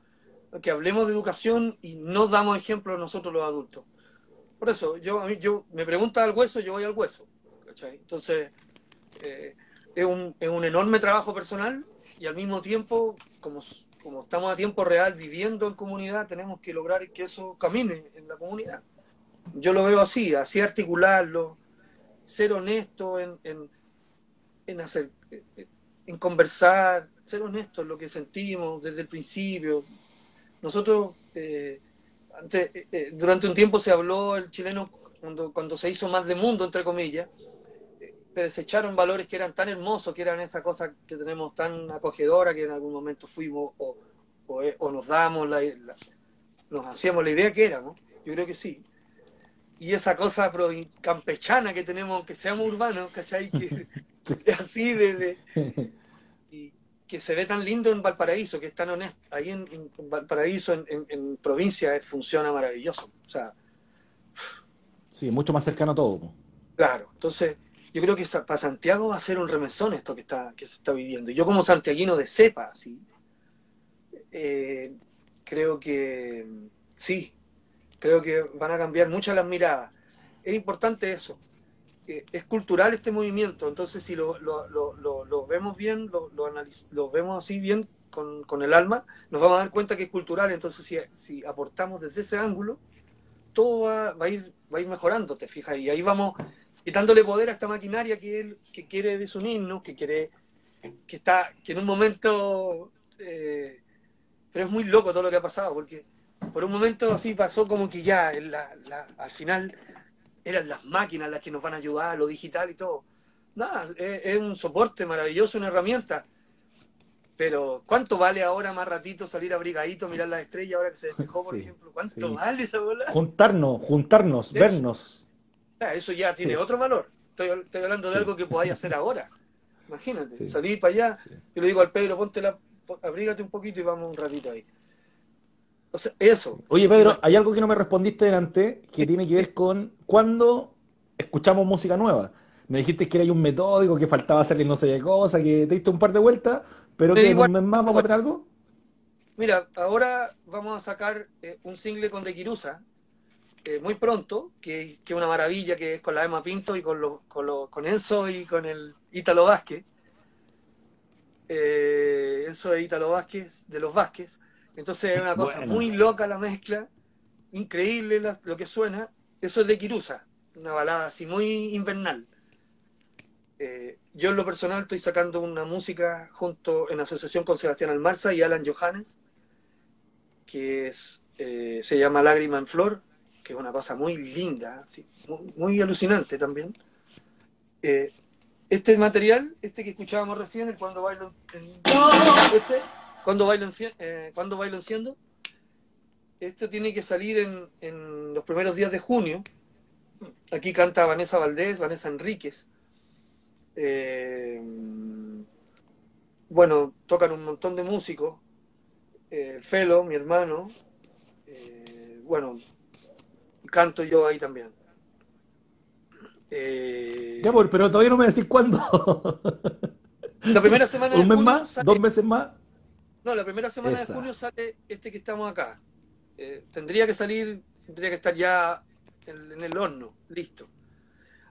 que hablemos de educación y no damos ejemplo nosotros los adultos. Por eso, yo, yo me pregunta al hueso, yo voy al hueso. Entonces, eh, es, un, es un enorme trabajo personal y al mismo tiempo, como, como estamos a tiempo real viviendo en comunidad, tenemos que lograr que eso camine en la comunidad. Yo lo veo así, así articularlo, ser honesto en, en hacer, en conversar, ser honesto en lo que sentimos desde el principio. Nosotros, eh, antes, eh, eh, durante un tiempo se habló el chileno, cuando, cuando se hizo más de mundo, entre comillas, eh, se desecharon valores que eran tan hermosos, que eran esa cosa que tenemos tan acogedora, que en algún momento fuimos o, o, o nos damos la, la- nos hacíamos la idea que éramos. Yo creo que sí y esa cosa campechana que tenemos, aunque seamos urbanos, ¿cachai? Que [laughs] es así de, de- y que se ve tan lindo en Valparaíso, que es tan honesto, ahí en, en Valparaíso, en, en- en provincia, eh, funciona maravilloso. O sea, Sí, mucho más cercano a todo. claro, entonces yo creo que para Santiago va a ser un remesón esto que, está, que se está viviendo. Yo como santiaguino de cepa, ¿sí? Eh, creo que sí, creo que van a cambiar muchas las miradas. Es importante eso. Es cultural este movimiento, entonces si lo, lo- lo- lo- vemos bien, lo, lo vemos así bien con, con el alma, nos vamos a dar cuenta que es cultural, entonces si, si aportamos desde ese ángulo, todo va, va a ir, va a ir mejorando, te fijas, y ahí vamos quitándole poder a esta maquinaria que, él, que quiere desunirnos, que quiere, que está, que en un momento, eh, pero es muy loco todo lo que ha pasado, porque por un momento así pasó como que ya en la- la- al final eran las máquinas las que nos van a ayudar, lo digital y todo. Nada, es, es un soporte maravilloso, una herramienta. Pero, ¿cuánto vale ahora más ratito salir abrigadito, mirar las estrellas ahora que se despejó, por Sí, ejemplo? ¿Cuánto sí. vale esa bola? Juntarnos, juntarnos, Eso. vernos. Eso ya tiene Sí. otro valor. Estoy, estoy hablando de algo que podáis hacer ahora. Imagínate, salir para allá. Yo le digo al Pedro, ponte la, abrígate un poquito y vamos un ratito ahí. O sea, eso. Oye, Pedro, hay algo que no me respondiste delante que tiene que ver [laughs] con cuándo escuchamos música nueva. Me dijiste que era un metódico, que faltaba hacerle no sé qué cosa, que te diste un par de vueltas, pero que en un mes más vamos a tener algo. Mira, ahora vamos a sacar eh, un single con De Quirusa, eh, muy pronto, que es una maravilla, que es con la Emma Pinto y con, con, con Enzo y con el Ítalo Vázquez. Eh, Enzo de Ítalo Vázquez, de los Vázquez. Entonces es una cosa muy loca la mezcla, increíble lo que suena. Eso es de Quirusa, una balada así muy invernal. Eh, yo en lo personal estoy sacando una música junto en asociación con Sebastián Almarza y Alan Johannes, que es, eh, se llama Lágrima en Flor, que es una cosa muy linda, muy, alucinante también. Eh, este material, este que escuchábamos recién, el Cuando Bailo, este, cuando bailo, cuando bailo enciendo, esto tiene que salir en, en, los primeros días de junio. Aquí canta Vanessa Valdés, Vanessa Enríquez. Eh, bueno, tocan un montón de músicos. Eh, Felo, mi hermano. Eh, bueno, canto yo ahí también. ya, pero todavía no me decís cuándo. La primera semana [laughs] ¿Un mes más? ¿Dos meses más? No, la primera semana de junio sale este que estamos acá. Eh, tendría que salir, tendría que estar ya en, el horno, listo.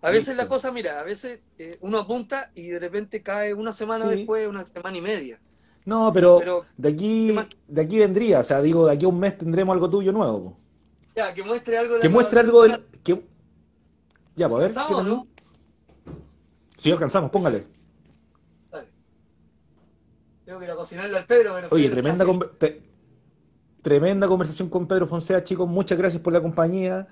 A veces la cosa, mira, a veces eh, uno apunta y de repente cae una semana después, una semana y media. No, pero, de aquí de aquí vendría, o sea, digo, de aquí a un mes tendremos algo tuyo nuevo. Ya, que muestre algo de Que muestre algo del... Que... Ya, pues a ver. ¿qué Sí, alcanzamos, póngale. Tengo que ir a cocinarle al Pedro. Pero Oye, tremenda, tremenda conversación con Pedro Fonseca, chicos. Muchas gracias por la compañía.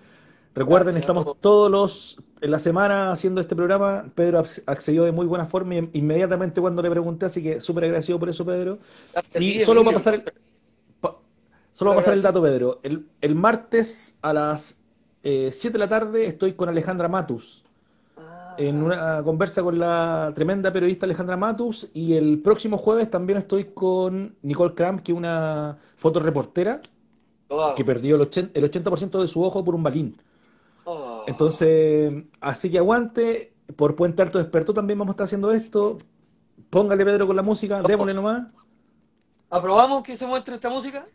Recuerden, estamos todos los en la semana haciendo este programa. Pedro accedió de muy buena forma inmediatamente cuando le pregunté, así que súper agradecido por eso, Pedro. y solo va a pasar el, solo va a pasar el dato, Pedro. El, martes a las 7 eh, de la tarde estoy con Alejandra Matus en una conversa con la tremenda periodista Alejandra Matus y el próximo jueves también estoy con Nicole Kramp, que es una fotoreportera que perdió el 80%, de su ojo por un balín. Oh. Entonces, así que aguante, por Puente Alto Despertó también vamos a estar haciendo esto. Póngale Pedro con la música, démosle nomás. ¿Aprobamos que se muestre esta música?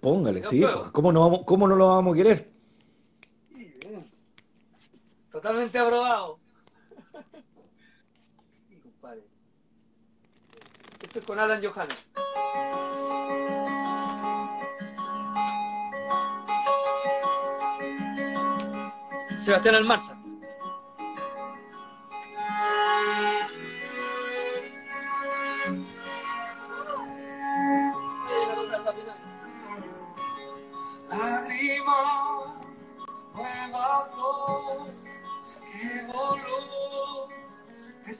Póngale, sí, pues, ¿cómo, no vamos, ¿cómo no lo vamos a querer? Totalmente aprobado. Esto es con Alan Johannes. Sebastián Almarza.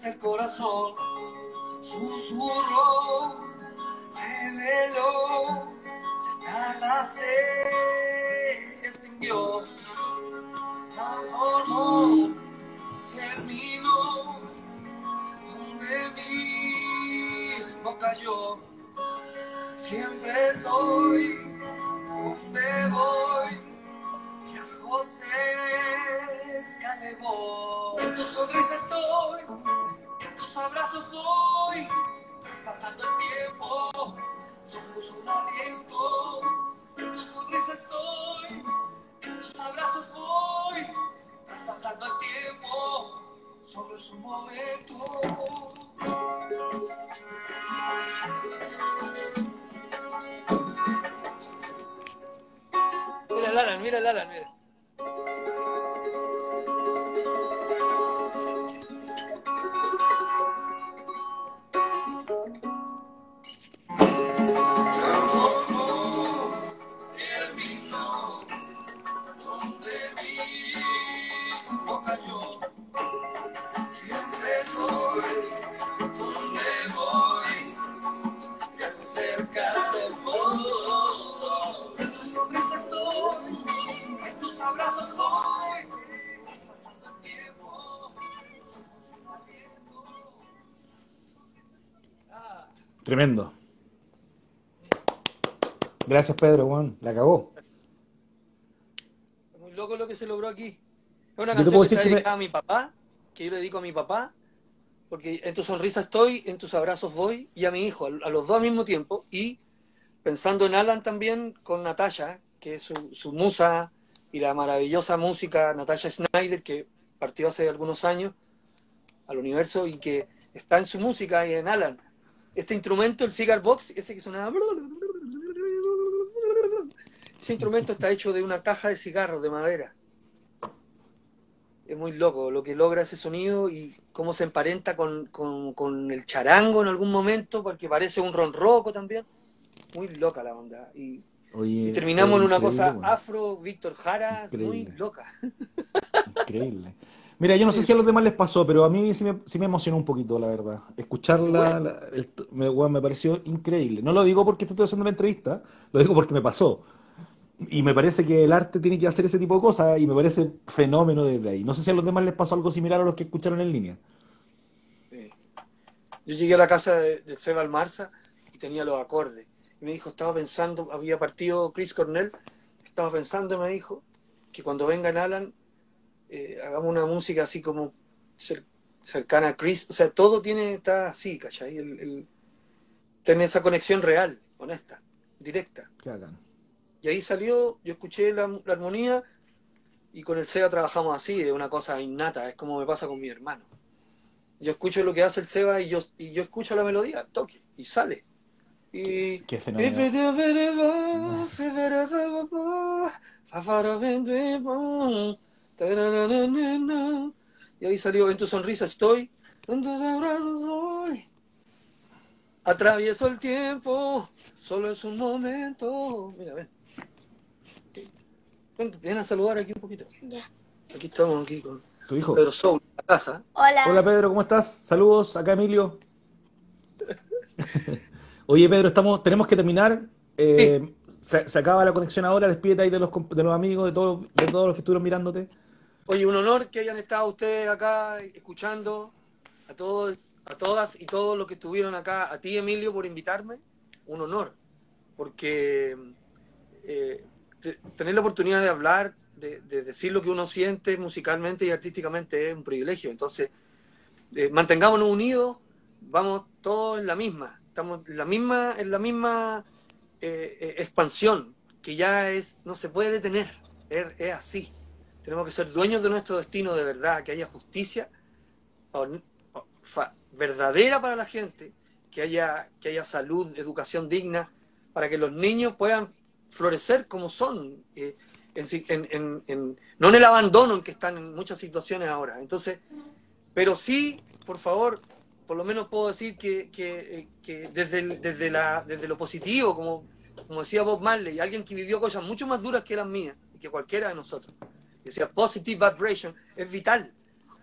El corazón susurró, reveló, nada se extinguió, transformó, terminó, donde mismo cayó, siempre soy, donde voy, viajo cerca de vos, en tu sonrisa estoy abrazos voy, traspasando el tiempo, somos un aliento, en tu sonrisa estoy, en tus abrazos voy, traspasando el tiempo, solo es un momento. Mira Lala, mira Lala, mira. Tremendo. Gracias, Pedro, Juan. La acabó. Muy loco lo que se logró aquí. Es una canción que se dedicada a mi papá, que yo le dedico a mi papá, porque en tu sonrisa estoy, en tus abrazos voy, y a mi hijo, a los dos al mismo tiempo, y pensando en Alan también con Natasha, que es su, su musa y la maravillosa música Natasha Snyder, que partió hace algunos años al universo y que está en su música y en Alan. Este instrumento, el cigar box, ese que suena... Ese instrumento está hecho de una caja de cigarros de madera. Es muy loco lo que logra ese sonido y cómo se emparenta con, con, con el charango en algún momento, porque parece un ronroco también. Muy loca la onda. Y, Oye, y terminamos en una cosa bueno. afro, Víctor Jara, muy loca. Increíble. Mira, yo no sé si a los demás les pasó, pero a mí sí me, sí me emocionó un poquito, la verdad. Escucharla la- el t- me, pareció increíble. No lo digo porque estoy haciendo una entrevista, lo digo porque me pasó. Y me parece que el arte tiene que hacer ese tipo de cosas y me parece fenómeno desde ahí. No sé si a los demás les pasó algo similar a los que escucharon en línea. Sí. Yo llegué a la casa de, Seba Almarza y tenía los acordes. Y me dijo, estaba pensando, había partido Chris Cornell, estaba pensando, me dijo, que cuando vengan Alan, eh, hagamos una música así como cer- cercana a Chris. O sea, todo tiene, está así, ¿cachai? El, el- tiene esa conexión real, honesta, directa. Y ahí salió, yo escuché la, la armonía y con el Seba trabajamos así, de una cosa innata, es como me pasa con mi hermano. Yo escucho lo que hace el Seba y yo, y yo escucho la melodía, toque, y sale. Y... Qué. Y ahí salió, en tu sonrisa estoy, en tus abrazos voy. Atravieso el tiempo, solo es un momento. Mira, ven. Ven, ven a saludar aquí un poquito. Ya. Aquí estamos, aquí con Tu hijo. Pedro Soul, la casa. Hola. Hola Pedro, ¿cómo estás? Saludos, acá Emilio. [laughs] Oye Pedro, estamos, tenemos que terminar. Eh, se, se acaba la conexión ahora, despídete ahí de los, de los amigos, de todos, de todos los que estuvieron mirándote. Oye, un honor que hayan estado ustedes acá escuchando, a todos, a todas y todos los que estuvieron acá, a ti Emilio por invitarme, un honor, porque eh, te- tener la oportunidad de hablar, de, de decir lo que uno siente musicalmente y artísticamente es un privilegio. Entonces, eh, mantengámonos unidos, vamos todos en la misma, estamos en la misma, en la misma eh, eh, expansión, que ya es, no se puede detener, es así. Tenemos que ser dueños de nuestro destino de verdad, que haya justicia verdadera para la gente, que haya, que haya salud, educación digna, para que los niños puedan florecer como son, eh, no en el abandono en que están en muchas situaciones ahora. Entonces, pero sí, por favor, por lo menos puedo decir que, eh, desde, desde, la, desde lo positivo, como, decía Bob Marley, alguien que vivió cosas mucho más duras que las mías que cualquiera de nosotros. Decía, positive vibration es vital,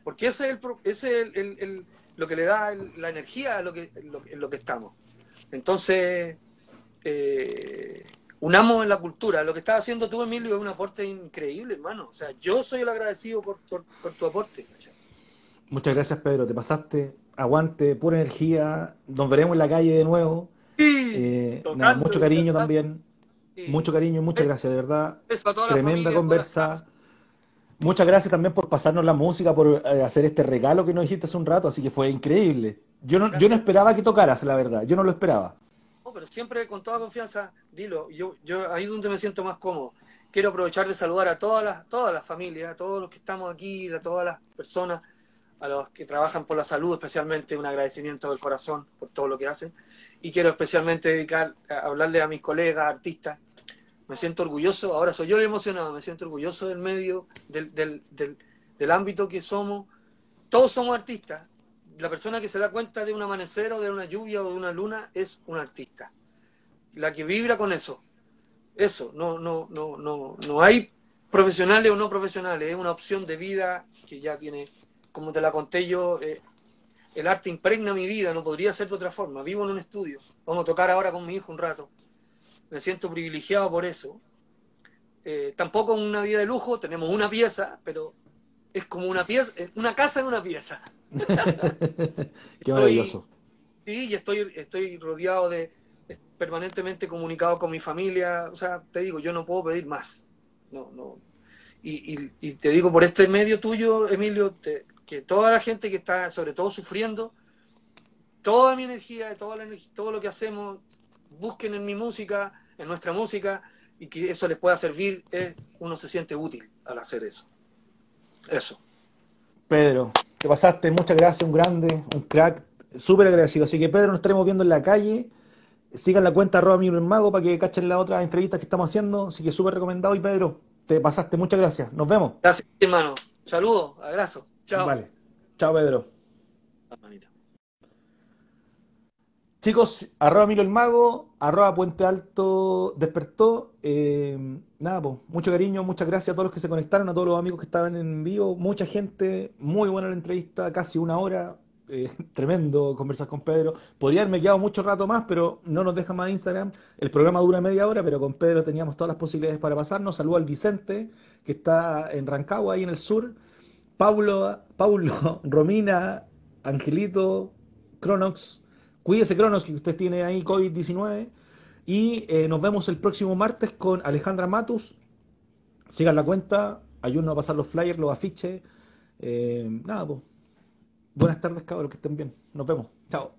porque ese es, el, ese es el- lo que le da la energía a lo que, lo, en lo que estamos. Entonces, eh, unamos en la cultura. Lo que estás haciendo tú, Emilio, es un aporte increíble, hermano. O sea, yo soy el agradecido por, por- por tu aporte. Muchas gracias Pedro, te pasaste. Aguante, pura energía. Nos veremos en la calle de nuevo. Eh, Tocando nada, mucho cariño también. Sí. Mucho cariño y muchas gracias, de verdad. Tremenda conversa. Muchas gracias también por pasarnos la música, por eh, hacer este regalo que nos dijiste hace un rato, así que fue increíble. Yo no, yo no esperaba que tocaras, la verdad, yo no lo esperaba. No, pero siempre con toda confianza, dilo. Yo, yo ahí es donde me siento más cómodo. Quiero aprovechar de saludar a todas las, todas las familias, a todos los que estamos aquí, a todas las personas, a los que trabajan por la salud, especialmente un agradecimiento del corazón por todo lo que hacen. Y quiero especialmente dedicar a hablarle a mis colegas, artistas. Me siento orgulloso, ahora soy yo el emocionado, me siento orgulloso del medio, del, del, del, del ámbito que somos. Todos somos artistas, la persona que se da cuenta de un amanecer o de una lluvia o de una luna es un artista. La que vibra con eso. Eso, no, no, no, no, no hay profesionales o no profesionales, es una opción de vida que ya tiene, como te la conté yo, eh, el arte impregna mi vida, no podría ser de otra forma. Vivo en un estudio, vamos a tocar ahora con mi hijo un rato. Me siento privilegiado por eso. Eh, tampoco una vida de lujo, tenemos una pieza, pero es como una pieza, una casa en una pieza. [laughs] Qué maravilloso. Sí, y estoy, estoy rodeado de, permanentemente comunicado con mi familia. O sea, te digo, yo no puedo pedir más. No, no. Y, y- y te digo, por este medio tuyo, Emilio, te, que toda la gente que está, sobre todo, sufriendo, toda mi energía, toda la energía, todo lo que hacemos, busquen en mi música, en nuestra música, y que eso les pueda servir, eh, uno se siente útil al hacer eso. Eso. Pedro, te pasaste, muchas gracias, un grande, un crack, súper agradecido. Así que Pedro, nos estaremos viendo en la calle. Sigan la cuenta arroba mi mago para que cachen las otras entrevistas que estamos haciendo. Así que súper recomendado. Y Pedro, te pasaste, muchas gracias. Nos vemos. Gracias, hermano. Saludos, abrazo. Chao. Vale. Chao, Pedro. Chicos, arroba Milo el Mago, arroba Puente Alto despertó. Eh, nada, pues, mucho cariño, muchas gracias a todos los que se conectaron, a todos los amigos que estaban en vivo, mucha gente, muy buena la entrevista, casi una hora, eh, [laughs] tremendo conversar con Pedro. Podría haberme quedado mucho rato más, pero no nos deja más Instagram. El programa dura media hora, pero con Pedro teníamos todas las posibilidades para pasarnos. Saludo al Vicente, que está en Rancagua, ahí en el sur. Paulo, Paulo, [laughs] Romina, Angelito, Cronox. Cuídese, Cronos, que usted tiene ahí COVID-19. Y eh, nos vemos el próximo martes con Alejandra Matus. Sigan la cuenta, ayúdenos a pasar los flyers, los afiches. Eh, nada, pues. Buenas tardes, cabros, que estén bien. Nos vemos. Chao.